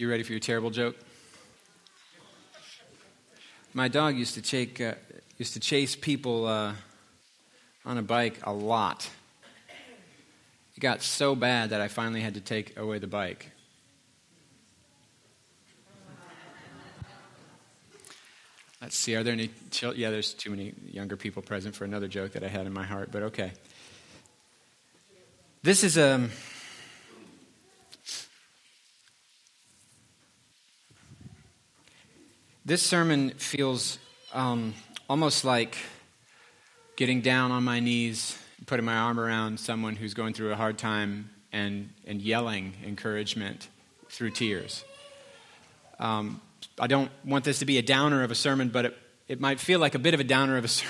You ready for your terrible joke? My dog used to, take, uh, used to chase people uh, on a bike a lot. It got so bad that I finally had to take away the bike. Let's see, are there any? Yeah, there's too many younger people present for another joke that I had in my heart, but okay. This is a. Um, this sermon feels um, almost like getting down on my knees, putting my arm around someone who's going through a hard time, and, and yelling encouragement through tears. Um, I don't want this to be a downer of a sermon, but it, it might feel like a bit of a downer of a, ser-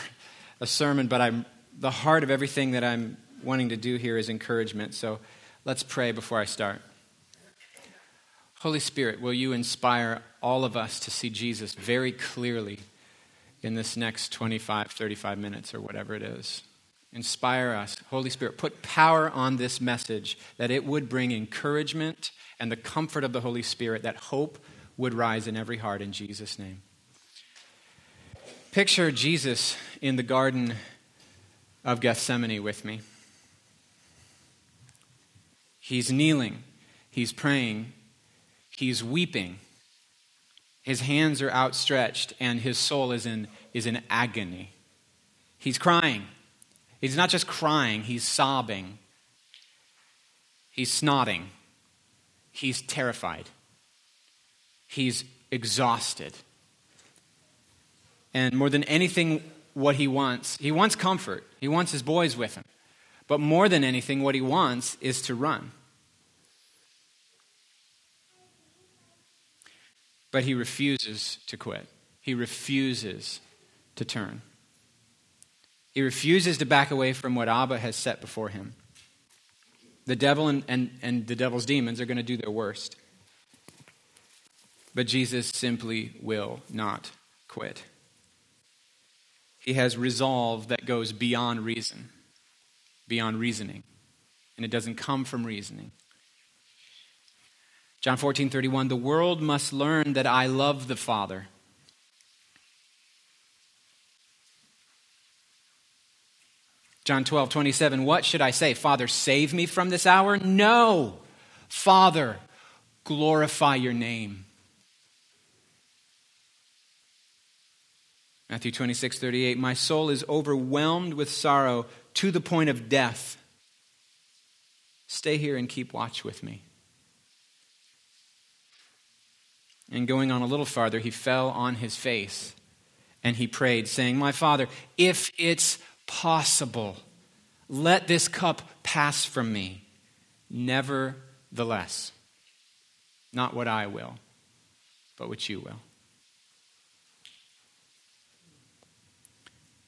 a sermon, but I'm, the heart of everything that I'm wanting to do here is encouragement. So let's pray before I start. Holy Spirit, will you inspire all of us to see Jesus very clearly in this next 25, 35 minutes or whatever it is? Inspire us. Holy Spirit, put power on this message that it would bring encouragement and the comfort of the Holy Spirit, that hope would rise in every heart in Jesus' name. Picture Jesus in the Garden of Gethsemane with me. He's kneeling, he's praying, he's weeping. His hands are outstretched, and his soul is in, is in agony. He's crying. He's not just crying, he's sobbing. He's snotting. He's terrified. He's exhausted. And more than anything, what he wants, he wants comfort. He wants his boys with him. But more than anything, what he wants is to run. But he refuses to quit. He refuses to turn. He refuses to back away from what Abba has set before him. The devil and, and, and the devil's demons are going to do their worst. But Jesus simply will not quit. He has resolve that goes beyond reason, beyond reasoning. And it doesn't come from reasoning. John 14, 31, the world must learn that I love the Father. John 12, 27, what should I say? Father, save me from this hour? No. Father, glorify your name. Matthew 26, 38, my soul is overwhelmed with sorrow to the point of death. Stay here and keep watch with me. And going on a little farther, he fell on his face and he prayed, saying, My Father, if it's possible, let this cup pass from me. Nevertheless, not what I will, but what you will.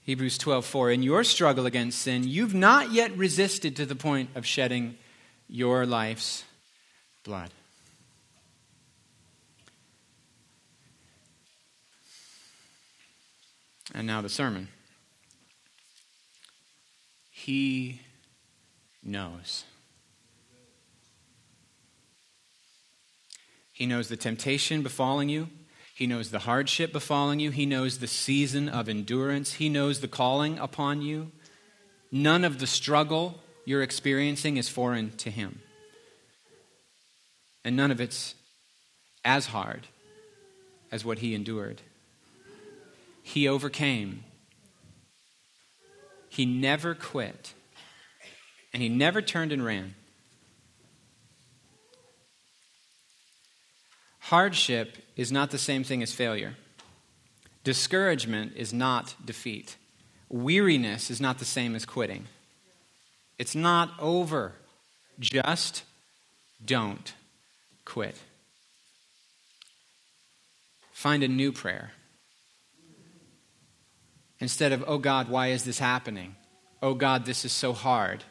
Hebrews 12:4 In your struggle against sin you've not yet resisted to the point of shedding your life's blood. And now the sermon. He knows. He knows the temptation befalling you. He knows the hardship befalling you. He knows the season of endurance. He knows the calling upon you. None of the struggle you're experiencing is foreign to Him. And none of it's as hard as what He endured he overcame. He never quit. And he never turned and ran. Hardship is not the same thing as failure. Discouragement is not defeat. Weariness is not the same as quitting. It's not over. Just don't quit. Find a new prayer. Instead of, oh God, why is this happening? Oh God, this is so hard.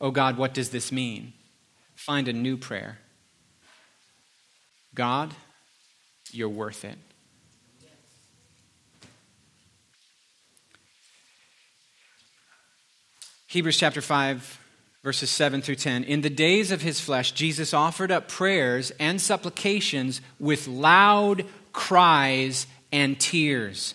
Oh God, what does this mean? Find a new prayer. God, you're worth it. Hebrews chapter 5, verses 7 through 10. In the days of his flesh, Jesus offered up prayers and supplications with loud cries and tears.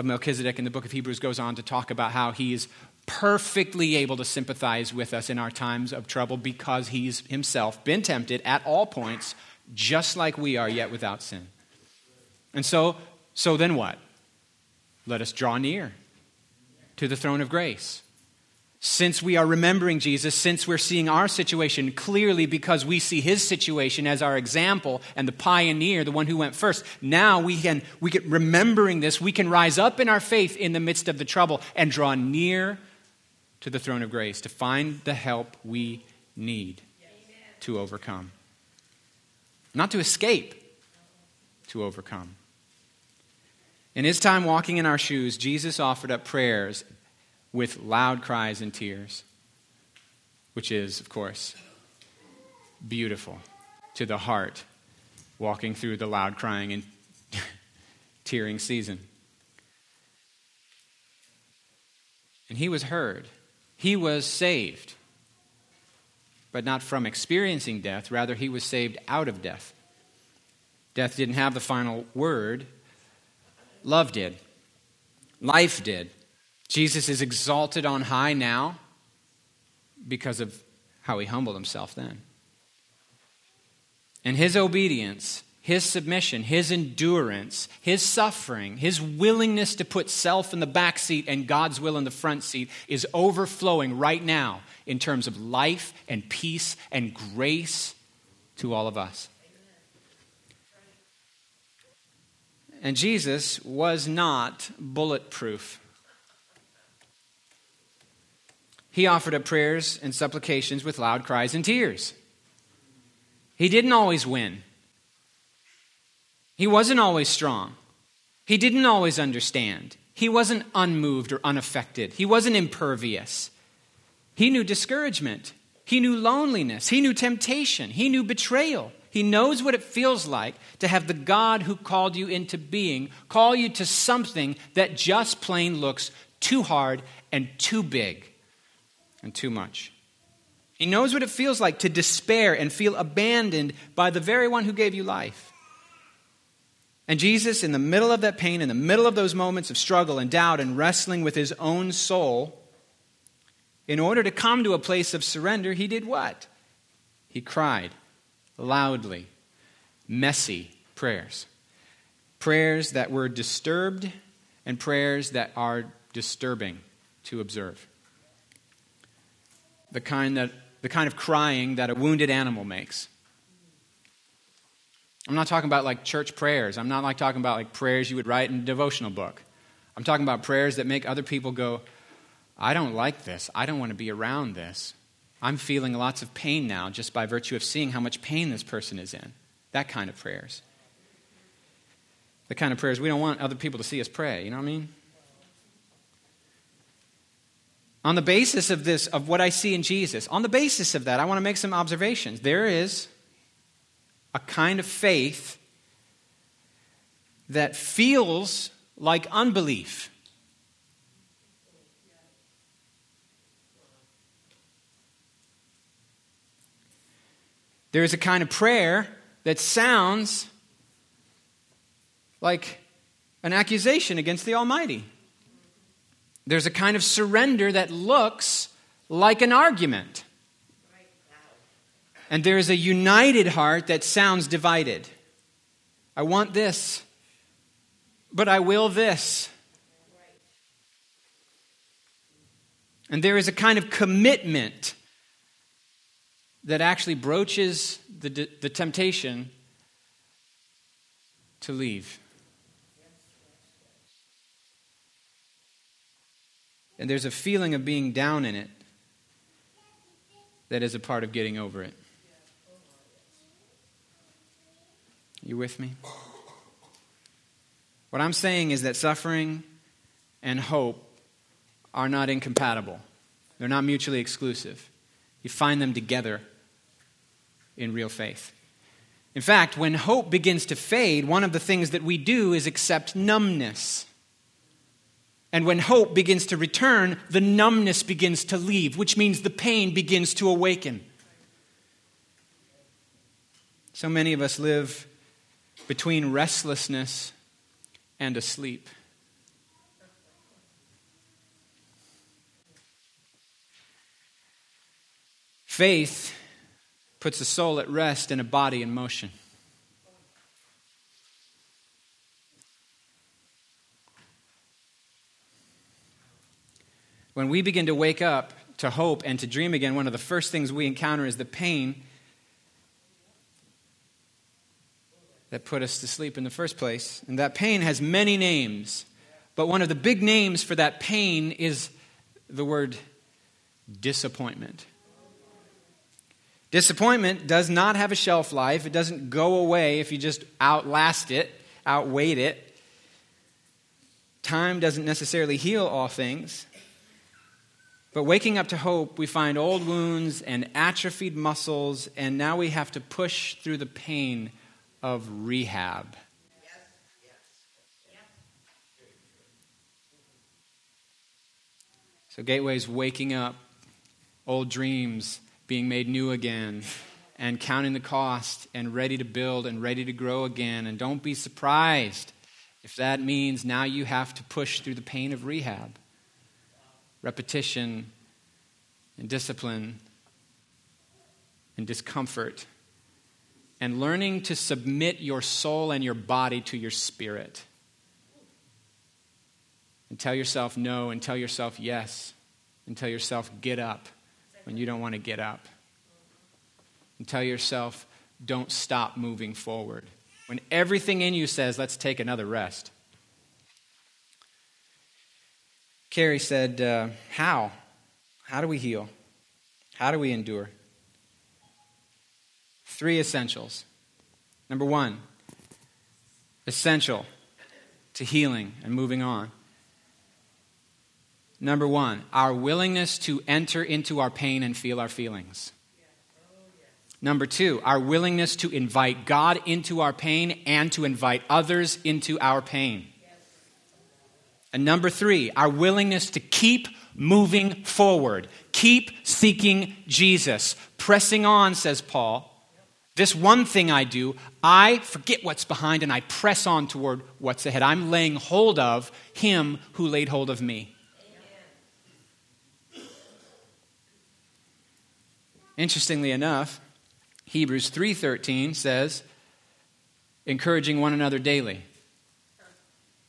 of Melchizedek in the book of Hebrews goes on to talk about how he is perfectly able to sympathize with us in our times of trouble because he's himself been tempted at all points, just like we are, yet without sin. And so, so then what? Let us draw near to the throne of grace. Since we are remembering Jesus, since we're seeing our situation clearly because we see his situation as our example and the pioneer, the one who went first, now we can, we get remembering this, we can rise up in our faith in the midst of the trouble and draw near to the throne of grace to find the help we need to overcome. Not to escape, to overcome. In his time walking in our shoes, Jesus offered up prayers with loud cries and tears, which is, of course, beautiful to the heart walking through the loud crying and tearing season. And he was heard, he was saved, but not from experiencing death, rather, he was saved out of death. Death didn't have the final word Love did. Life did. Jesus is exalted on high now because of how he humbled himself then. And his obedience, his submission, his endurance, his suffering, his willingness to put self in the back seat and God's will in the front seat is overflowing right now in terms of life and peace and grace to all of us. And Jesus was not bulletproof. He offered up prayers and supplications with loud cries and tears. He didn't always win. He wasn't always strong. He didn't always understand. He wasn't unmoved or unaffected. He wasn't impervious. He knew discouragement. He knew loneliness. He knew temptation. He knew betrayal. He knows what it feels like to have the God who called you into being call you to something that just plain looks too hard and too big and too much. He knows what it feels like to despair and feel abandoned by the very one who gave you life. And Jesus, in the middle of that pain, in the middle of those moments of struggle and doubt and wrestling with his own soul, in order to come to a place of surrender, he did what? He cried loudly, messy prayers. Prayers that were disturbed and prayers that are disturbing to observe. The kind, that, the kind of crying that a wounded animal makes. I'm not talking about like church prayers. I'm not like talking about like prayers you would write in a devotional book. I'm talking about prayers that make other people go, I don't like this. I don't want to be around this. I'm feeling lots of pain now just by virtue of seeing how much pain this person is in. That kind of prayers. The kind of prayers we don't want other people to see us pray, you know what I mean? On the basis of this, of what I see in Jesus, on the basis of that, I want to make some observations. There is a kind of faith that feels like unbelief. There is a kind of prayer that sounds like an accusation against the Almighty. There's a kind of surrender that looks like an argument. And there is a united heart that sounds divided. I want this, but I will this. And there is a kind of commitment that actually broaches the, the temptation to leave. And there's a feeling of being down in it that is a part of getting over it. You with me? What I'm saying is that suffering and hope are not incompatible, they're not mutually exclusive. You find them together in real faith. In fact, when hope begins to fade, one of the things that we do is accept numbness. And when hope begins to return, the numbness begins to leave, which means the pain begins to awaken. So many of us live between restlessness and asleep. Faith puts a soul at rest and a body in motion. When we begin to wake up to hope and to dream again, one of the first things we encounter is the pain that put us to sleep in the first place. And that pain has many names. But one of the big names for that pain is the word disappointment. Disappointment does not have a shelf life. It doesn't go away if you just outlast it, outwait it. Time doesn't necessarily heal all things. But waking up to hope, we find old wounds and atrophied muscles, and now we have to push through the pain of rehab. So, Gateway's waking up, old dreams being made new again, and counting the cost, and ready to build and ready to grow again. And don't be surprised if that means now you have to push through the pain of rehab, repetition, and discipline, and discomfort and learning to submit your soul and your body to your spirit. And tell yourself no, and tell yourself yes, and tell yourself get up when you don't want to get up. And tell yourself don't stop moving forward. When everything in you says, let's take another rest. Carrie said, uh, How? How do we heal? How do we endure? Three essentials. Number one, essential to healing and moving on. Number one, our willingness to enter into our pain and feel our feelings. Number two, our willingness to invite God into our pain and to invite others into our pain. And number three, our willingness to keep moving forward, keep seeking Jesus, pressing on, says Paul, this one thing I do, I forget what's behind and I press on toward what's ahead. I'm laying hold of him who laid hold of me. Interestingly enough, Hebrews 3:13 says encouraging one another daily.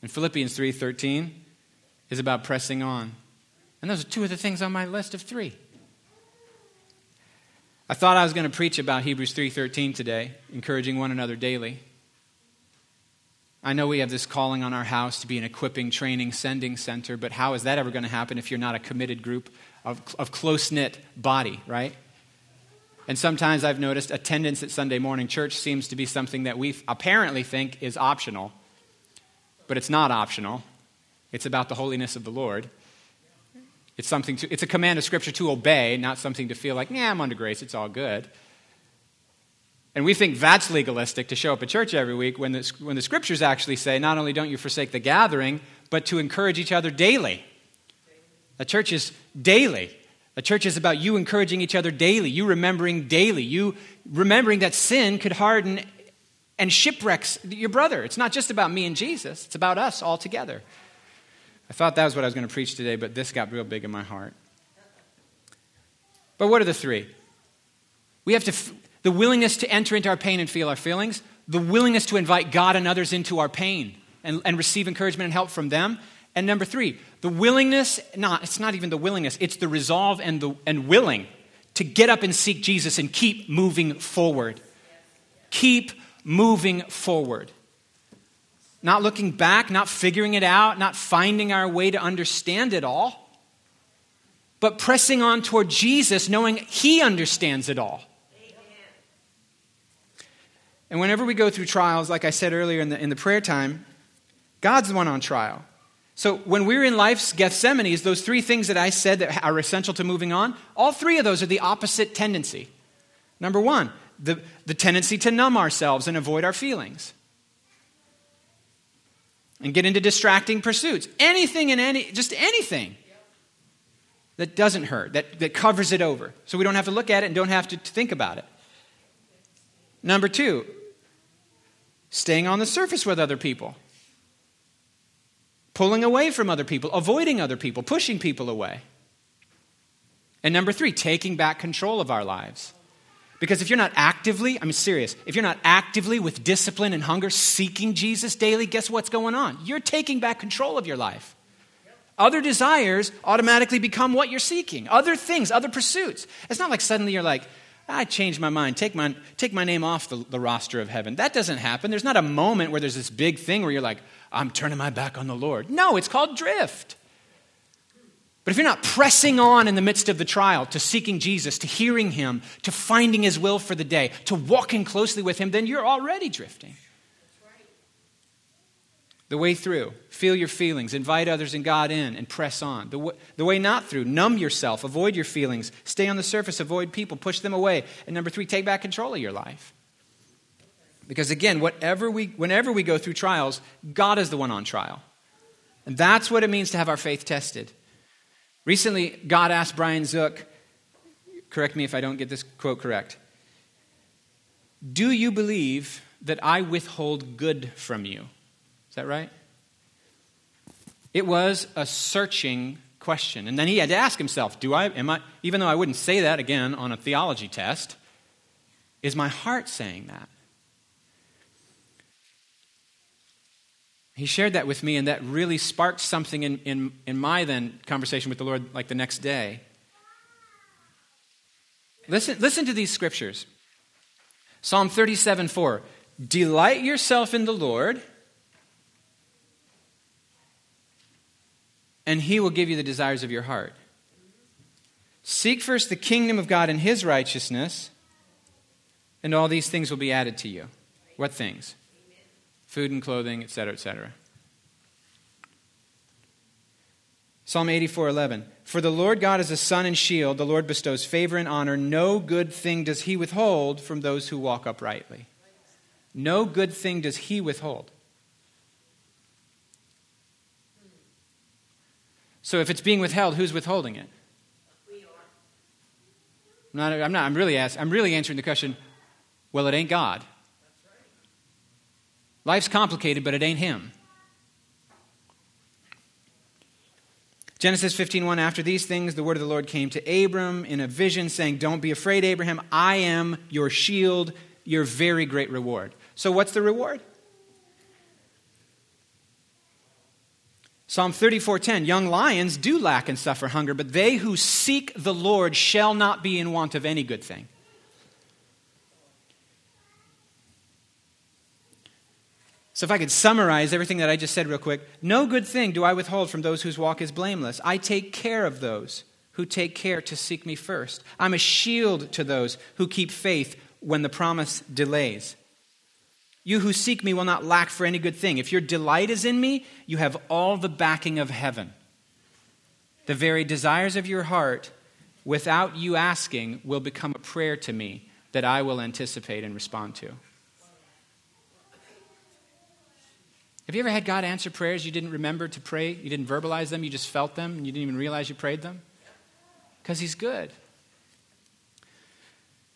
And Philippians 3:13 is about pressing on. And those are two of the things on my list of 3. I thought I was going to preach about Hebrews 3:13 today, encouraging one another daily. I know we have this calling on our house to be an equipping, training, sending center, but how is that ever going to happen if you're not a committed group of, of close knit body, right? And sometimes I've noticed attendance at Sunday morning church seems to be something that we apparently think is optional, but it's not optional. It's about the holiness of the Lord. It's, something to, it's a command of Scripture to obey, not something to feel like, yeah, I'm under grace, it's all good. And we think that's legalistic to show up at church every week when the, when the Scriptures actually say, not only don't you forsake the gathering, but to encourage each other daily. A church is daily. A church is about you encouraging each other daily, you remembering daily, you remembering that sin could harden and shipwrecks your brother. It's not just about me and Jesus, it's about us all together. I thought that was what I was going to preach today, but this got real big in my heart. But what are the three? We have to, f- the willingness to enter into our pain and feel our feelings, the willingness to invite God and others into our pain and, and receive encouragement and help from them. And number three, the willingness, not, it's not even the willingness, it's the resolve and, the, and willing to get up and seek Jesus and keep moving forward. Keep moving forward. Not looking back, not figuring it out, not finding our way to understand it all, but pressing on toward Jesus, knowing He understands it all. And whenever we go through trials, like I said earlier in the, in the prayer time, God's the one on trial. So when we're in life's Gethsemane, those three things that I said that are essential to moving on, all three of those are the opposite tendency. Number one, the, the tendency to numb ourselves and avoid our feelings. And get into distracting pursuits. Anything and any, just anything that doesn't hurt, that, that covers it over. So we don't have to look at it and don't have to, to think about it. Number two, staying on the surface with other people, pulling away from other people, avoiding other people, pushing people away. And number three, taking back control of our lives. Because if you're not actively, I'm serious, if you're not actively with discipline and hunger seeking Jesus daily, guess what's going on? You're taking back control of your life. Other desires automatically become what you're seeking. Other things, other pursuits. It's not like suddenly you're like, ah, I changed my mind. Take my, take my name off the, the roster of heaven. That doesn't happen. There's not a moment where there's this big thing where you're like, I'm turning my back on the Lord. No, it's called drift. But if you're not pressing on in the midst of the trial to seeking Jesus, to hearing Him, to finding His will for the day, to walking closely with Him, then you're already drifting the way through. Feel your feelings, invite others and God in, and press on. The way, the way not through, numb yourself, avoid your feelings, stay on the surface, avoid people, push them away. And number three, take back control of your life. Because again, whatever we, whenever we go through trials, God is the one on trial. And that's what it means to have our faith tested. Recently, God asked Brian Zook, correct me if I don't get this quote correct, Do you believe that I withhold good from you? Is that right? It was a searching question. And then he had to ask himself, do I am I even though I wouldn't say that again on a theology test, is my heart saying that? He shared that with me, and that really sparked something in, in, in my then conversation with the Lord, like the next day. Listen, listen to these scriptures Psalm 37 4. Delight yourself in the Lord, and he will give you the desires of your heart. Seek first the kingdom of God and his righteousness, and all these things will be added to you. What things? Food and clothing, etc., etc. Psalm 84:11 For the Lord God is a sun and shield the Lord bestows favor and honor no good thing does he withhold from those who walk uprightly No good thing does he withhold So if it's being withheld, who's withholding it? I'm not, I'm not, I'm really asking, I'm really answering the question, well, it ain't God. Life's complicated, but it ain't him. Genesis 15:1 After these things the word of the Lord came to Abram in a vision saying, "Don't be afraid, Abraham. I am your shield, your very great reward." So what's the reward? Psalm 34:10 Young lions do lack and suffer hunger, but they who seek the Lord shall not be in want of any good thing. So, if I could summarize everything that I just said real quick no good thing do I withhold from those whose walk is blameless. I take care of those who take care to seek me first. I'm a shield to those who keep faith when the promise delays. You who seek me will not lack for any good thing. If your delight is in me, you have all the backing of heaven. The very desires of your heart, without you asking, will become a prayer to me that I will anticipate and respond to. Have you ever had God answer prayers you didn't remember to pray? You didn't verbalize them, you just felt them, and you didn't even realize you prayed them? Because He's good.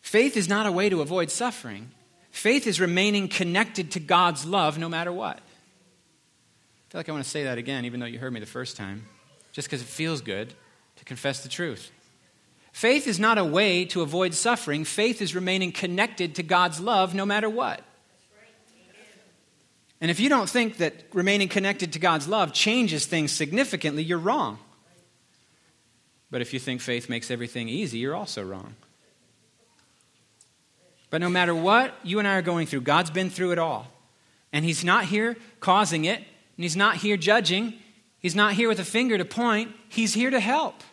Faith is not a way to avoid suffering, Faith is remaining connected to God's love no matter what. I feel like I want to say that again, even though you heard me the first time, just because it feels good to confess the truth. Faith is not a way to avoid suffering. Faith is remaining connected to God's love no matter what. And if you don't think that remaining connected to God's love changes things significantly, you're wrong. But if you think faith makes everything easy, you're also wrong. But no matter what you and I are going through, God's been through it all. And He's not here causing it, and He's not here judging. He's not here with a finger to point. He's here to help.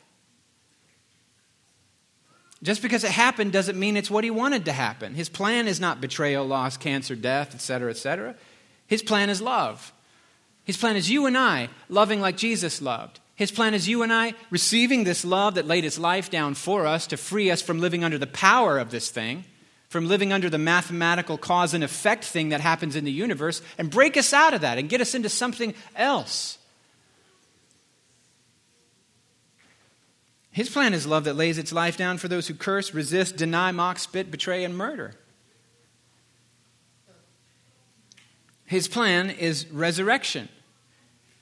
Just because it happened doesn't mean it's what he wanted to happen. His plan is not betrayal, loss, cancer, death, etc., etc. His plan is love. His plan is you and I loving like Jesus loved. His plan is you and I receiving this love that laid its life down for us to free us from living under the power of this thing, from living under the mathematical cause and effect thing that happens in the universe, and break us out of that and get us into something else. His plan is love that lays its life down for those who curse, resist, deny, mock, spit, betray, and murder. His plan is resurrection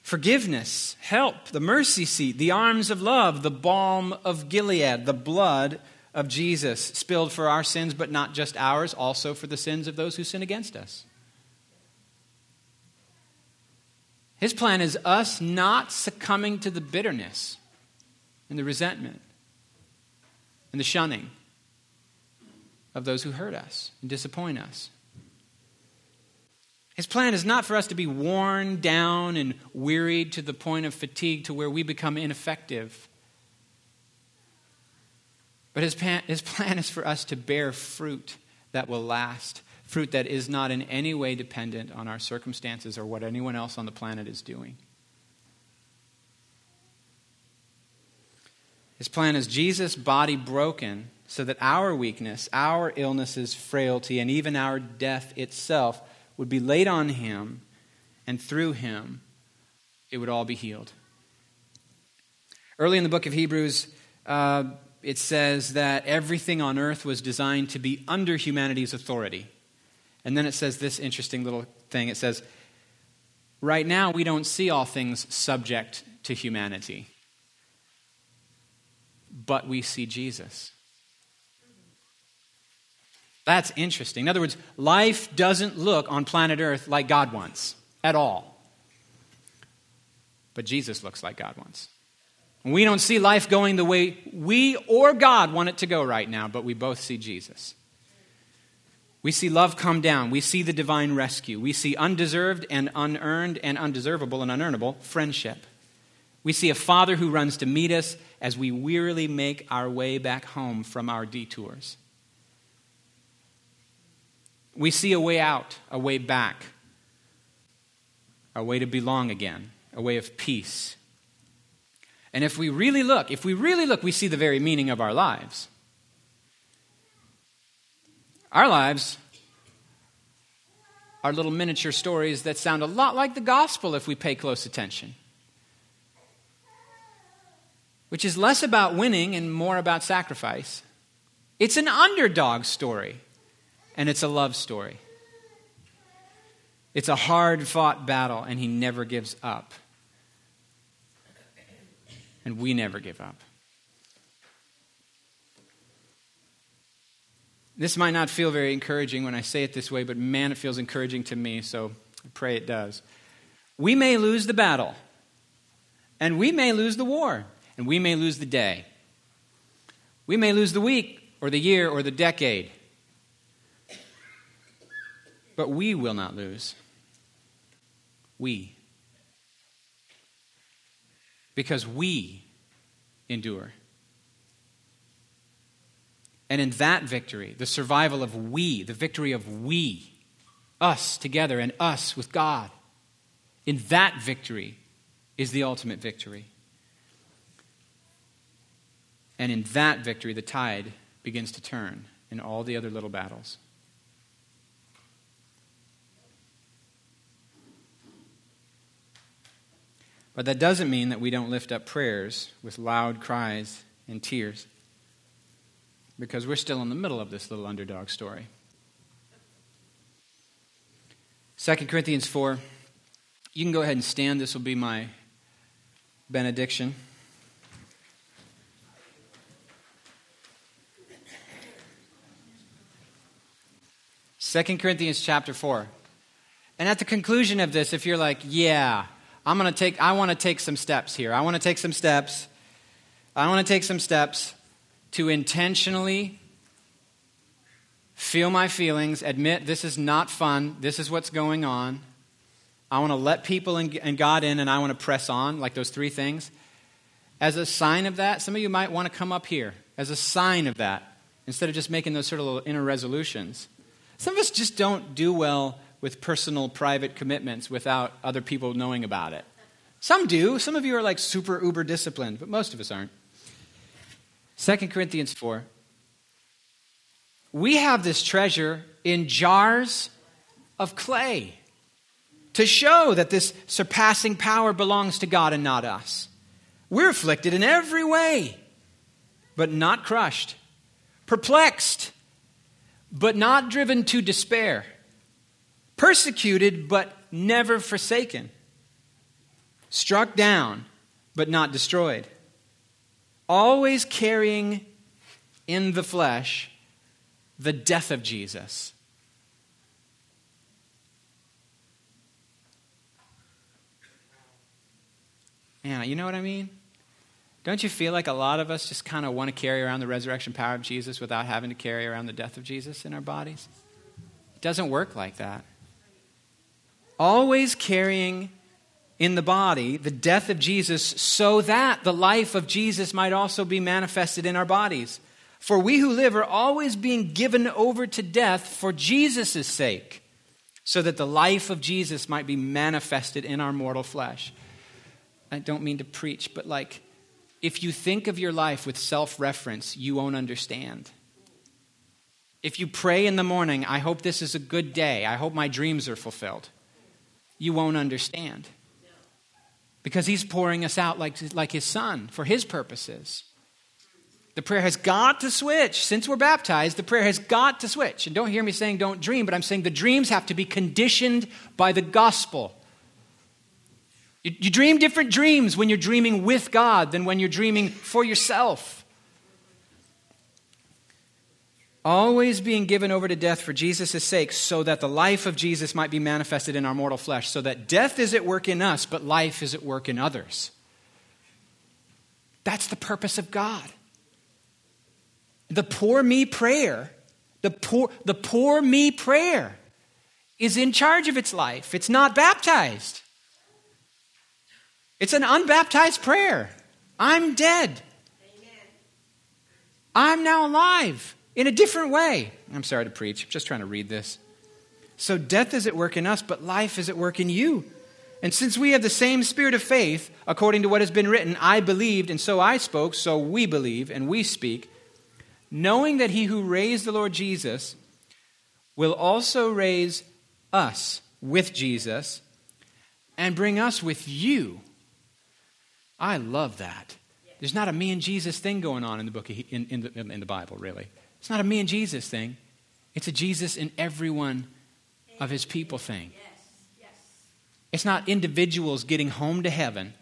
forgiveness, help, the mercy seat, the arms of love, the balm of Gilead, the blood of Jesus spilled for our sins, but not just ours, also for the sins of those who sin against us. His plan is us not succumbing to the bitterness and the resentment and the shunning of those who hurt us and disappoint us. His plan is not for us to be worn down and wearied to the point of fatigue to where we become ineffective. But his plan, his plan is for us to bear fruit that will last, fruit that is not in any way dependent on our circumstances or what anyone else on the planet is doing. His plan is Jesus' body broken so that our weakness, our illnesses, frailty, and even our death itself would be laid on him, and through him, it would all be healed. Early in the book of Hebrews, uh, it says that everything on earth was designed to be under humanity's authority. And then it says this interesting little thing it says, Right now, we don't see all things subject to humanity, but we see Jesus. That's interesting. In other words, life doesn't look on planet Earth like God wants at all. But Jesus looks like God wants. We don't see life going the way we or God want it to go right now, but we both see Jesus. We see love come down. We see the divine rescue. We see undeserved and unearned and undeservable and unearnable friendship. We see a father who runs to meet us as we wearily make our way back home from our detours. We see a way out, a way back, a way to belong again, a way of peace. And if we really look, if we really look, we see the very meaning of our lives. Our lives are little miniature stories that sound a lot like the gospel if we pay close attention, which is less about winning and more about sacrifice. It's an underdog story and it's a love story. It's a hard fought battle, and he never gives up. And we never give up. This might not feel very encouraging when I say it this way, but man, it feels encouraging to me, so I pray it does. We may lose the battle, and we may lose the war, and we may lose the day. We may lose the week, or the year, or the decade. But we will not lose. We. Because we endure. And in that victory, the survival of we, the victory of we, us together and us with God, in that victory is the ultimate victory. And in that victory, the tide begins to turn in all the other little battles. But that doesn't mean that we don't lift up prayers with loud cries and tears because we're still in the middle of this little underdog story. 2 Corinthians 4. You can go ahead and stand. This will be my benediction. Second Corinthians chapter 4. And at the conclusion of this, if you're like, yeah, I'm going to take, I want to take some steps here. I want to take some steps. I want to take some steps to intentionally feel my feelings, admit this is not fun, this is what's going on. I want to let people and God in, and I want to press on, like those three things. As a sign of that, some of you might want to come up here. As a sign of that, instead of just making those sort of little inner resolutions. Some of us just don't do well with personal, private commitments without other people knowing about it. Some do. Some of you are like super uber disciplined, but most of us aren't. 2 Corinthians 4. We have this treasure in jars of clay to show that this surpassing power belongs to God and not us. We're afflicted in every way, but not crushed, perplexed, but not driven to despair, persecuted, but never forsaken, struck down, but not destroyed, always carrying in the flesh the death of Jesus Man, you know what I mean? Don't you feel like a lot of us just kind of want to carry around the resurrection power of Jesus without having to carry around the death of Jesus in our bodies? It doesn't work like that. Always carrying in the body the death of Jesus so that the life of Jesus might also be manifested in our bodies. For we who live are always being given over to death for Jesus' sake, so that the life of Jesus might be manifested in our mortal flesh. I don't mean to preach, but like, if you think of your life with self reference, you won't understand. If you pray in the morning, I hope this is a good day, I hope my dreams are fulfilled, you won't understand. Because he's pouring us out like, like his son for his purposes. The prayer has got to switch. Since we're baptized, the prayer has got to switch. And don't hear me saying don't dream, but I'm saying the dreams have to be conditioned by the gospel. You, you dream different dreams when you're dreaming with God than when you're dreaming for yourself. Always being given over to death for Jesus' sake, so that the life of Jesus might be manifested in our mortal flesh, so that death is at work in us, but life is at work in others. That's the purpose of God. The poor me prayer, the poor, the poor me prayer is in charge of its life. It's not baptized. It's an unbaptized prayer. I'm dead. Amen. I'm now alive in a different way. I'm sorry to preach. I'm just trying to read this. So death is at work in us, but life is at work in you. And since we have the same spirit of faith, according to what has been written, I believed, and so I spoke, so we believe, and we speak, knowing that he who raised the Lord Jesus will also raise us with Jesus and bring us with you I love that. There's not a me and Jesus thing going on in the book of, in, in, the, in the Bible, really. It's not a me and Jesus thing. It's a Jesus and everyone of his people thing. It's not individuals getting home to heaven.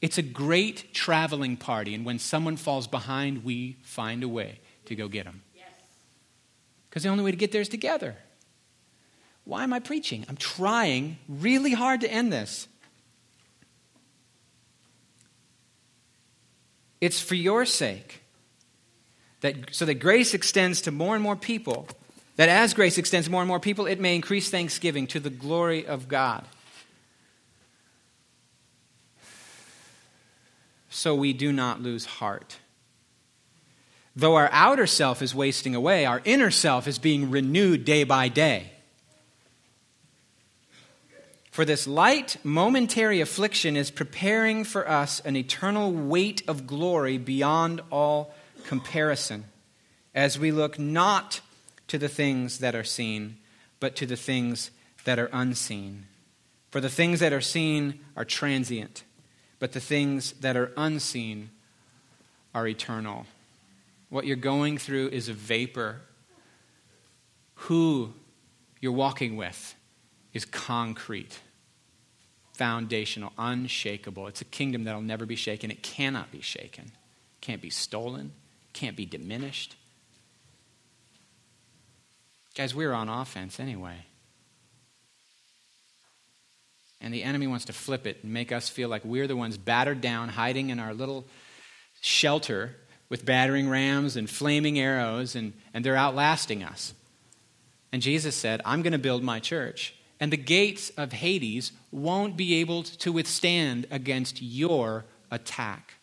It's a great traveling party, and when someone falls behind, we find a way to go get them. Because the only way to get there is together. Why am I preaching? I'm trying really hard to end this. It's for your sake. That, so that grace extends to more and more people. That as grace extends to more and more people, it may increase thanksgiving to the glory of God. So we do not lose heart. Though our outer self is wasting away, our inner self is being renewed day by day. For this light, momentary affliction is preparing for us an eternal weight of glory beyond all comparison, as we look not to the things that are seen, but to the things that are unseen. For the things that are seen are transient, but the things that are unseen are eternal. What you're going through is a vapor. Who you're walking with is concrete, foundational, unshakable. It's a kingdom that'll never be shaken. It cannot be shaken, can't be stolen, can't be diminished. Guys, we're on offense anyway. And the enemy wants to flip it and make us feel like we're the ones battered down, hiding in our little shelter with battering rams and flaming arrows, and, and they're outlasting us. And Jesus said, I'm going to build my church and the gates of Hades won't be able to withstand against your attack.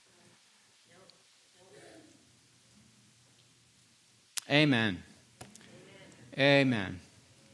Amen. Amen.